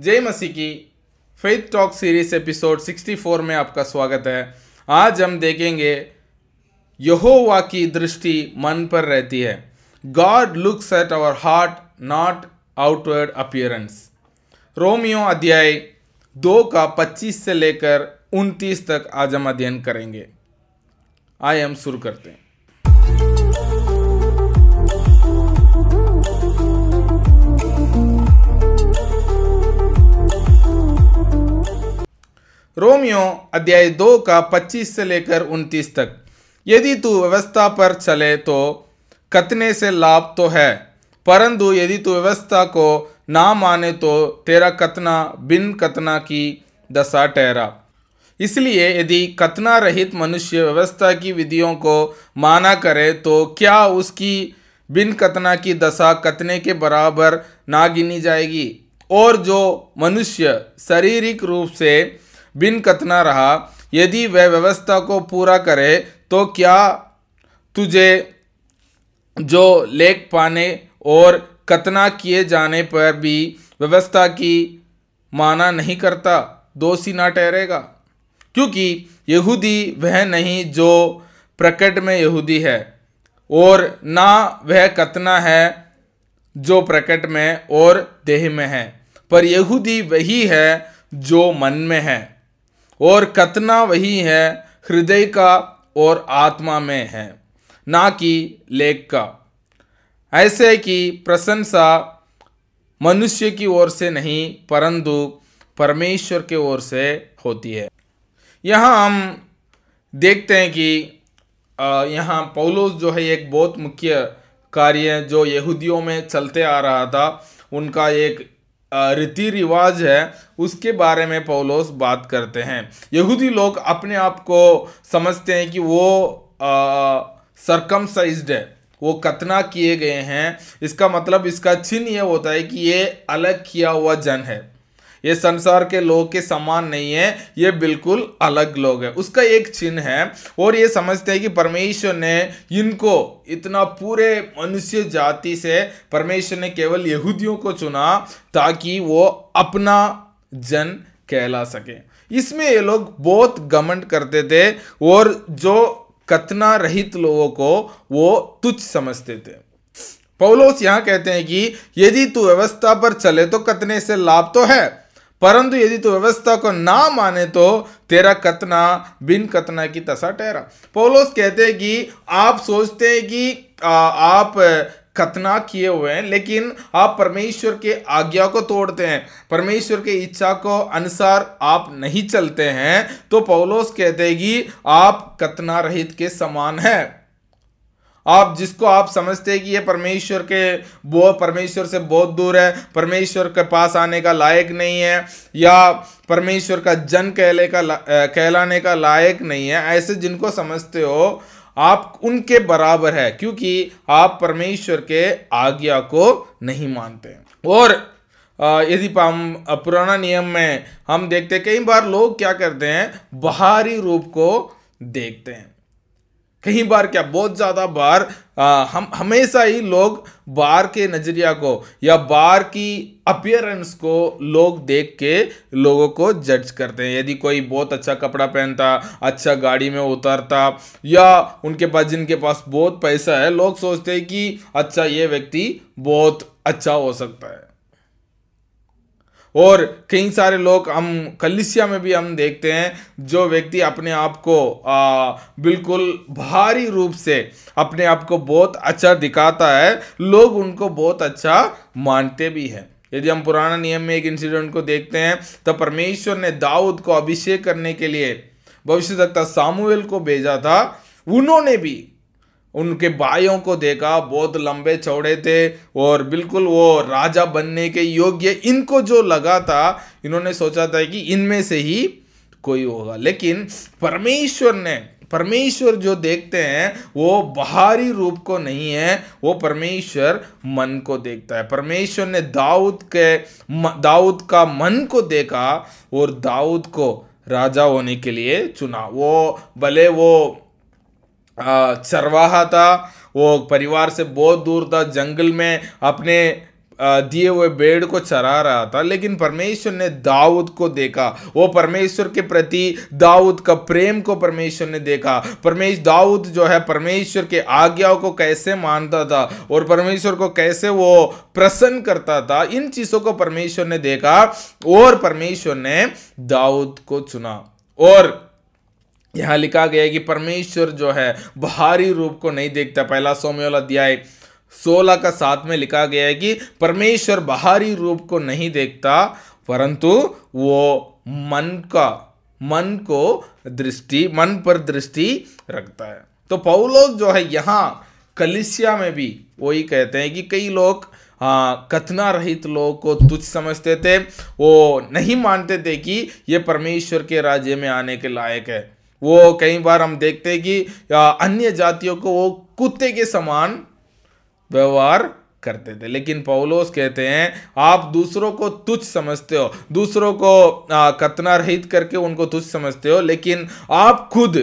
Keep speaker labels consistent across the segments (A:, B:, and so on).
A: जय मसीह की faith talk series episode 64 में आपका स्वागत है। आज हम देखेंगे यहोवा की दृष्टि मन पर रहती है। God looks at our heart not outward appearance Romeo अध्याय दो का 25 से लेकर 29 तक आज हम अध्ययन करेंगे। आइए हम शुरू करते हैं। रोमियो अध्याय दो का 25 से लेकर 29 तक। यदि तू व्यवस्था पर चले तो कतने से लाभ तो है? परंतु यदि तू व्यवस्था को ना माने तो तेरा कतना बिन कतना की दशा ठहरा। इसलिए यदि कतना रहित मनुष्य व्यवस्था की विधियों को माना करे तो क्या उसकी बिन कतना की दशा कतने के बराबर ना गिनी जाएगी? और जो मनुष्य शारीरिक रूप से बिन कतना रहा, यदि वह व्यवस्था को पूरा करे तो क्या तुझे जो लेख पाने और कतना किए जाने पर भी व्यवस्था की माना नहीं करता, दोषी ना ठहरेगा? क्योंकि यहूदी वह नहीं जो प्रकट में यहूदी है, और ना वह कतना है जो प्रकट में और देह में है, पर यहूदी वही है जो मन में है। और कतना वही है हृदय का और आत्मा में है, ना कि लेख का। ऐसे कि प्रशंसा मनुष्य की ओर से नहीं, परंतु परमेश्वर के ओर से होती है। यहाँ हम देखते हैं कि यहाँ पौलोस जो है, एक बहुत मुख्य कार्य जो यहूदियों में चलते आ रहा था। उनका एक रीति रिवाज है, उसके बारे में पौलोस बात करते हैं। यहूदी लोग अपने आप को समझते हैं कि वो सरकमसाइज्ड है, वो कतना किए गए हैं। इसका मतलब इसका चिन्ह यह होता है कि ये अलग किया हुआ जन है। ये संसार के लोग के समान नहीं है, ये बिल्कुल अलग लोग है। उसका एक चिन्ह है, और ये समझते हैं कि परमेश्वर ने इनको इतना पूरे मनुष्य जाति से, परमेश्वर ने केवल यहूदियों को चुना ताकि वो अपना जन कहला सके। इसमें ये लोग बहुत घमंड करते थे, और जो कतना रहित लोगों को वो तुच्छ समझते थे। पौलोस यहाँ कहते हैं कि यदि तू व्यवस्था पर चले तो कतने से लाभ तो है? परंतु यदि तू व्यवस्था को ना माने तो तेरा कतना बिन कतना की तसा ठहरा। पोलोस कहते हैं कि आप सोचते हैं कि आ, आप कतना किए हुए हैं लेकिन आप परमेश्वर के आज्ञा को तोड़ते हैं। परमेश्वर के इच्छा को अनुसार आप नहीं चलते हैं तो पौलोस कहते हैं कि आप कतना रहित के समान है। आप जिसको आप समझते हैं कि ये परमेश्वर के वो परमेश्वर से बहुत दूर है, परमेश्वर के पास आने का लायक नहीं है, या परमेश्वर का जन कहले का कहलाने का लायक नहीं है, ऐसे जिनको समझते हो, आप उनके बराबर है, क्योंकि आप परमेश्वर के आज्ञा को नहीं मानते। और यदि हम पुराना नियम में हम देखते कई बार लोग क्या करते हैं, बाहरी रूप को देखते हैं। कई बार क्या बहुत ज़्यादा बार आ, हम हमेशा ही लोग बार के नज़रिया को या बार की अपियरेंस को लोग देख के लोगों को जज करते हैं। यदि कोई बहुत अच्छा कपड़ा पहनता अच्छा गाड़ी में उतरता या उनके पास जिनके पास बहुत पैसा है लोग सोचते हैं कि अच्छा ये व्यक्ति बहुत अच्छा हो सकता है। और कई सारे लोग हम कलिसिया में भी हम देखते हैं, जो व्यक्ति अपने आप को बिल्कुल भारी रूप से अपने आप को बहुत अच्छा दिखाता है, लोग उनको बहुत अच्छा मानते भी हैं। यदि हम पुराना नियम में एक इंसिडेंट को देखते हैं तो परमेश्वर ने दाऊद को अभिषेक करने के लिए भविष्य सामुएल को भेजा था। उन्होंने भी उनके भाइयों को देखा, बहुत लंबे चौड़े थे और बिल्कुल वो राजा बनने के योग्य इनको जो लगा था, इन्होंने सोचा था कि इनमें से ही कोई होगा। लेकिन परमेश्वर ने, परमेश्वर जो देखते हैं, वो बाहरी रूप को नहीं है, वो परमेश्वर मन को देखता है। परमेश्वर ने दाऊद के दाऊद का मन को देखा और दाऊद को राजा होने के लिए चुना। वो, भले वो चरवाहा था, वो परिवार से बहुत दूर था, जंगल में अपने दिए हुए बेड़ को चरा रहा था, लेकिन परमेश्वर ने दाऊद को देखा। वो परमेश्वर के प्रति, दाऊद का प्रेम को परमेश्वर ने देखा। परमेश्वर दाऊद जो है, परमेश्वर के आज्ञाओं को कैसे मानता था और परमेश्वर को कैसे वो प्रसन्न करता था, इन चीज़ों को परमेश्वर ने देखा और परमेश्वर ने दाऊद को चुना। और यहाँ लिखा गया है कि परमेश्वर जो है, बाहरी रूप को नहीं देखता। पहला सोम्योल अध्याय सोलह का साथ में लिखा गया है कि परमेश्वर बाहरी रूप को नहीं देखता, परंतु वो मन का, मन को दृष्टि, मन पर दृष्टि रखता है। तो पौलोस जो है, यहाँ कलिसिया में भी वही कहते हैं कि कई लोग हाँ कथना रहित लोगों को तुच्छ समझते थे। वो नहीं मानते थे कि ये परमेश्वर के राज्य में आने के लायक है। वो कई बार हम देखते हैं कि अन्य जातियों को वो कुत्ते के समान व्यवहार करते थे। लेकिन पौलोस कहते हैं, आप दूसरों को तुच्छ समझते हो, दूसरों को कतना रहित करके उनको तुच्छ समझते हो, लेकिन आप खुद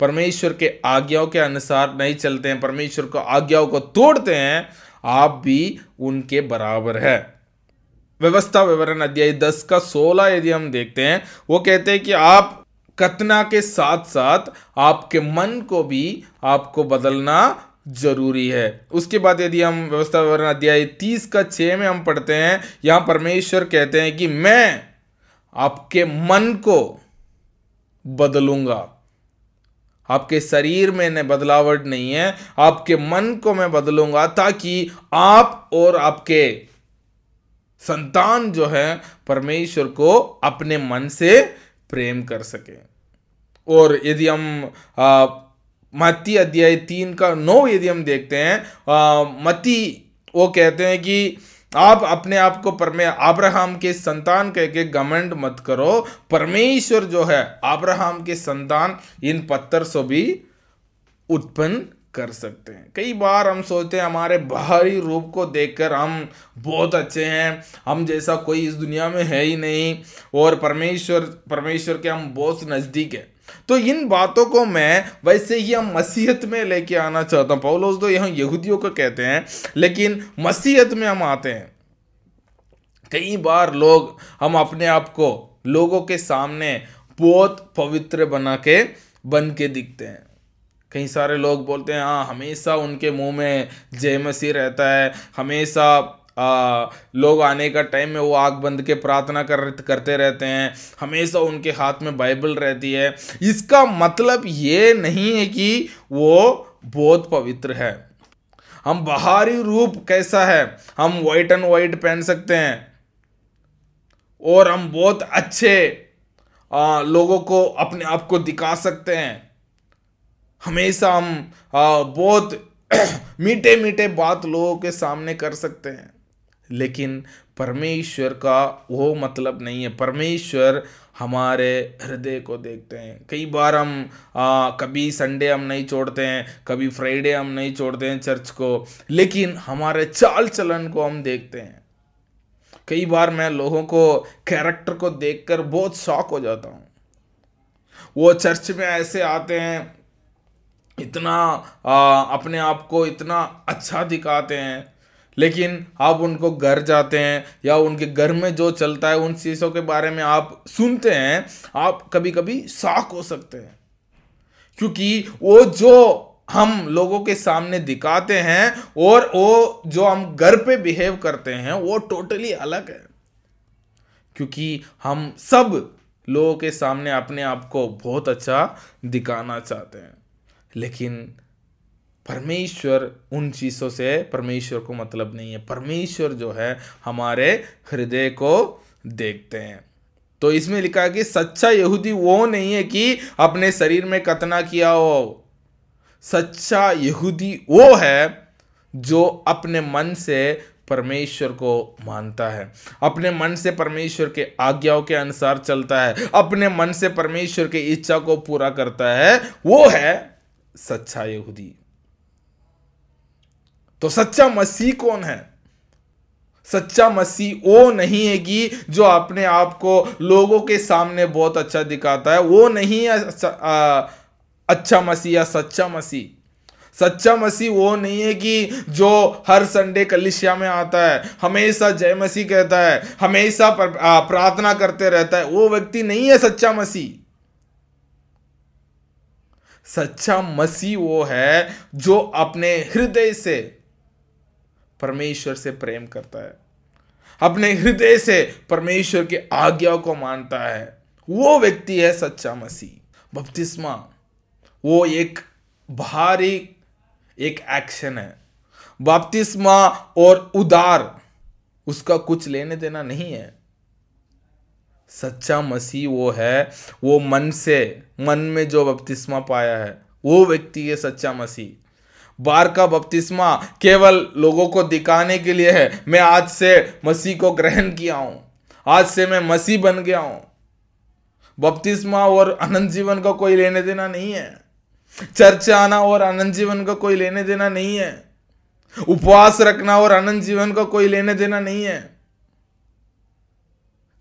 A: परमेश्वर के आज्ञाओं के अनुसार नहीं चलते हैं, परमेश्वर को आज्ञाओं को तोड़ते हैं, आप भी उनके बराबर है। व्यवस्था विवरण अध्याय दस का सोलह यदि हम देखते हैं, वो कहते हैं कि आप कतना के साथ साथ आपके मन को भी आपको बदलना ज़रूरी है। उसके बाद यदि हम व्यवस्था विवरण अध्याय तीस का छः में हम पढ़ते हैं, यहाँ परमेश्वर कहते हैं कि मैं आपके मन को बदलूँगा। आपके शरीर में न बदलावट नहीं है, आपके मन को मैं बदलूँगा ताकि आप और आपके संतान जो है, परमेश्वर को अपने मन से प्रेम कर सके। और यदि हम आ, मती अध्याय तीन का नौ यदि हम देखते हैं मती वो कहते हैं कि आप अपने आप को परमे अब्राहम के संतान कह के घमंड मत करो। परमेश्वर जो है अब्राहम के संतान इन पत्थर से भी उत्पन्न कर सकते हैं। कई बार हम सोचते हैं हमारे बाहरी रूप को देखकर हम बहुत अच्छे हैं हम जैसा कोई इस दुनिया में है ही नहीं और परमेश्वर परमेश्वर के हम बहुत नज़दीक है। तो इन बातों को मैं वैसे ही हम मसीहत में लेके आना चाहता हूँ। पौलोस तो यहाँ यहूदियों को कहते हैं, लेकिन मसीहत में हम आते हैं। कई बार लोग हम अपने आप को लोगों के सामने बहुत पवित्र बना के, बन के दिखते हैं। कई सारे लोग बोलते हैं हाँ हमेशा उनके मुँह में जय मसीह रहता है, हमेशा आ, लोग आने का टाइम में वो आग बंद के प्रार्थना कर करते रहते हैं। हमेशा उनके हाथ में बाइबल रहती है। इसका मतलब ये नहीं है कि वो बहुत पवित्र है। हम बाहरी रूप कैसा है? हम वाइट एंड वाइट पहन सकते हैं। और हम बहुत अच्छे आ, लोगों को अपने आप को दिखा सकते हैं। हमेशा हम आ, बहुत मीठे मीठे बात लोगों के सामने कर सकते हैं। लेकिन परमेश्वर का वो मतलब नहीं है। परमेश्वर हमारे हृदय को देखते हैं। कई बार हम आ, कभी संडे हम नहीं छोड़ते हैं कभी फ्राइडे हम नहीं छोड़ते हैं चर्च को लेकिन हमारे चाल चलन को हम देखते हैं। कई बार मैं लोगों को कैरेक्टर को देखकर बहुत शौक हो जाता हूँ। वो चर्च में ऐसे आते हैं इतना आ, अपने आप को इतना अच्छा दिखाते हैं लेकिन आप उनको घर जाते हैं या उनके घर में जो चलता है, उन चीज़ों के बारे में आप सुनते हैं, आप कभी कभी शॉक हो सकते हैं। क्योंकि वो जो हम लोगों के सामने दिखाते हैं और वो जो हम घर पे बिहेव करते हैं, वो टोटली अलग है। क्योंकि हम सब लोगों के सामने अपने आप को बहुत अच्छा दिखाना चाहते हैं। लेकिन परमेश्वर उन चीज़ों से, परमेश्वर को मतलब नहीं है। परमेश्वर जो है, हमारे हृदय को देखते हैं। तो इसमें लिखा है कि सच्चा यहूदी वो नहीं है कि अपने शरीर में कतना किया हो। सच्चा यहूदी वो है जो अपने मन से परमेश्वर को मानता है। अपने मन से परमेश्वर के आज्ञाओं के अनुसार चलता है। अपने मन से परमेश्वर की इच्छा को पूरा करता है। वो है सच्चा यहूदी। तो सच्चा मसीह कौन है? सच्चा मसीह वो नहीं है कि जो अपने आप को लोगों के सामने बहुत अच्छा दिखाता है। वो नहीं है अच्छा मसीह या सच्चा मसीह। सच्चा मसीह वो नहीं है कि जो हर संडे कलिशिया में आता है, हमेशा जय मसीह कहता है, हमेशा प्रार्थना करते रहता है। वो व्यक्ति नहीं है सच्चा मसीह। सच्चा मसीह वो है जो अपने हृदय से परमेश्वर से प्रेम करता है। अपने हृदय से परमेश्वर के आज्ञा को मानता है। वो व्यक्ति है सच्चा मसीह। बपतिस्मा, वो एक भारी, एक एक्शन है। बपतिस्मा और उदार, उसका कुछ लेने देना नहीं है। सच्चा मसीह वो है, वो मन से, मन में जो बपतिस्मा पाया है, वो व्यक्ति है सच्चा मसीह। बार का बपतिस्मा केवल लोगों को दिखाने के लिए है। मैं आज से मसीह को ग्रहण किया हूँ। आज से मैं मसीह बन गया हूँ। बपतिस्मा और अनंत जीवन का कोई लेने देना नहीं है। चर्च आना और अनंत जीवन का कोई लेने देना नहीं है। उपवास रखना और अनंत जीवन का कोई लेने देना नहीं है।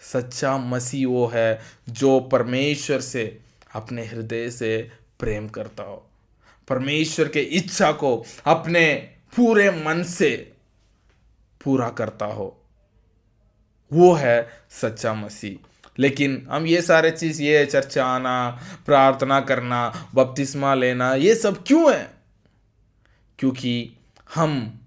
A: सच्चा मसीह वो है जो परमेश्वर से अपने हृदय से प्रेम करता हो। परमेश्वर के इच्छा को अपने पूरे मन से पूरा करता हो। वो है सच्चा मसीह। लेकिन हम ये सारे चीज़, ये चर्चा आना, प्रार्थना करना, बपतिस्मा लेना, ये सब क्यों है? क्योंकि हम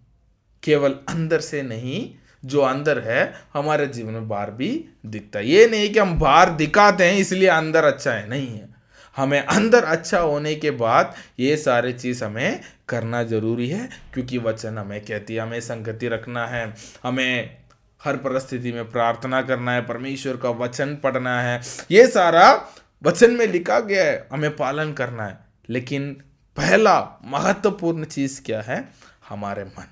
A: केवल अंदर से नहीं, जो अंदर है, हमारे जीवन में बाहर भी दिखता है। ये नहीं कि हम बाहर दिखाते हैं, इसलिए अंदर अच्छा है। नहीं है। हमें अंदर अच्छा होने के बाद ये सारे चीज़ हमें करना ज़रूरी है, क्योंकि वचन हमें कहती है, हमें संगति रखना है, हमें हर परिस्थिति में प्रार्थना करना है, परमेश्वर का वचन पढ़ना है। ये सारा वचन में लिखा गया है, हमें पालन करना है। लेकिन पहला महत्वपूर्ण चीज़ क्या है? हमारे मन।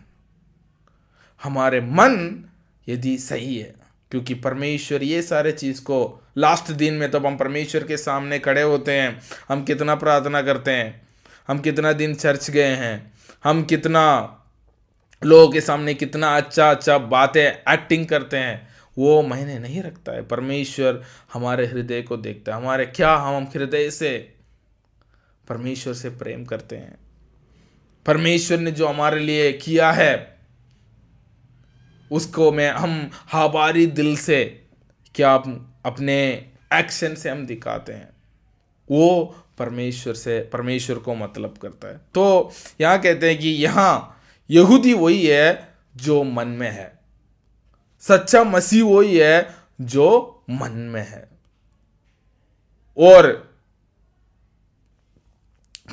A: हमारे मन यदि सही है, क्योंकि परमेश्वर ये सारे चीज़ को लास्ट दिन में तब हम परमेश्वर के सामने खड़े होते हैं। हम कितना प्रार्थना करते हैं। हम कितना दिन चर्च गए हैं। हम कितना लोगों के सामने कितना अच्छा अच्छा बातें एक्टिंग करते हैं। वो मायने नहीं रखता है। परमेश्वर हमारे हृदय को देखता है। हमारे, क्या हम हृदय से परमेश्वर से प्रेम करते हैं? परमेश्वर ने जो हमारे लिए किया है, उसको मैं हम हाबारी दिल से, क्या अपने एक्शन से हम दिखाते हैं। वो परमेश्वर से, परमेश्वर को मतलब करता है। तो यहाँ कहते हैं कि यहाँ यहूदी वही है जो मन में है। सच्चा मसीह वही है जो मन में है। और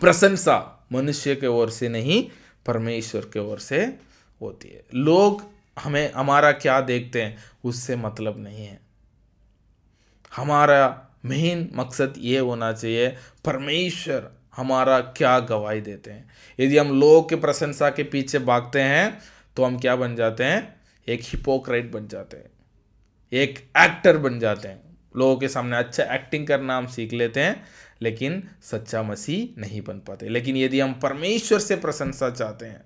A: प्रशंसा मनुष्य के ओर से नहीं, परमेश्वर के ओर से होती है। लोग हमें, हमारा क्या देखते हैं, उससे मतलब नहीं है। हमारा मेन मकसद ये होना चाहिए, परमेश्वर हमारा क्या गवाही देते हैं। यदि हम लोगों के प्रशंसा के पीछे भागते हैं तो हम क्या बन जाते हैं? एक हिपोक्राइट बन जाते हैं। एक एक्टर बन जाते हैं। लोगों के सामने अच्छा एक्टिंग करना हम सीख लेते हैं, लेकिन सच्चा मसीह नहीं बन पाते। लेकिन यदि हम परमेश्वर से प्रशंसा चाहते हैं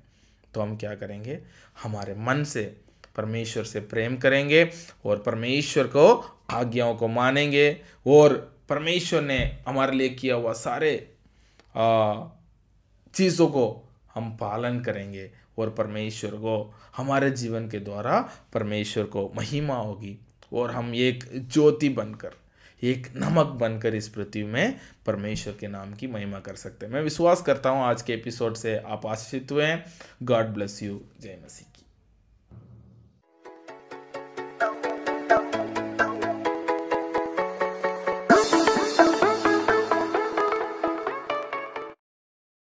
A: तो हम क्या करेंगे? हमारे मन से परमेश्वर से प्रेम करेंगे और परमेश्वर को आज्ञाओं को मानेंगे और परमेश्वर ने हमारे लिए किया हुआ सारे चीज़ों को हम पालन करेंगे और परमेश्वर को, हमारे जीवन के द्वारा परमेश्वर को महिमा होगी और हम एक ज्योति बनकर, एक नमक बनकर इस पृथ्वी में परमेश्वर के नाम की महिमा कर सकते हैं। मैं विश्वास करता हूँ आज के एपिसोड से आप आश्रित हुए हैं। गॉड ब्लेस यू जय मसीह।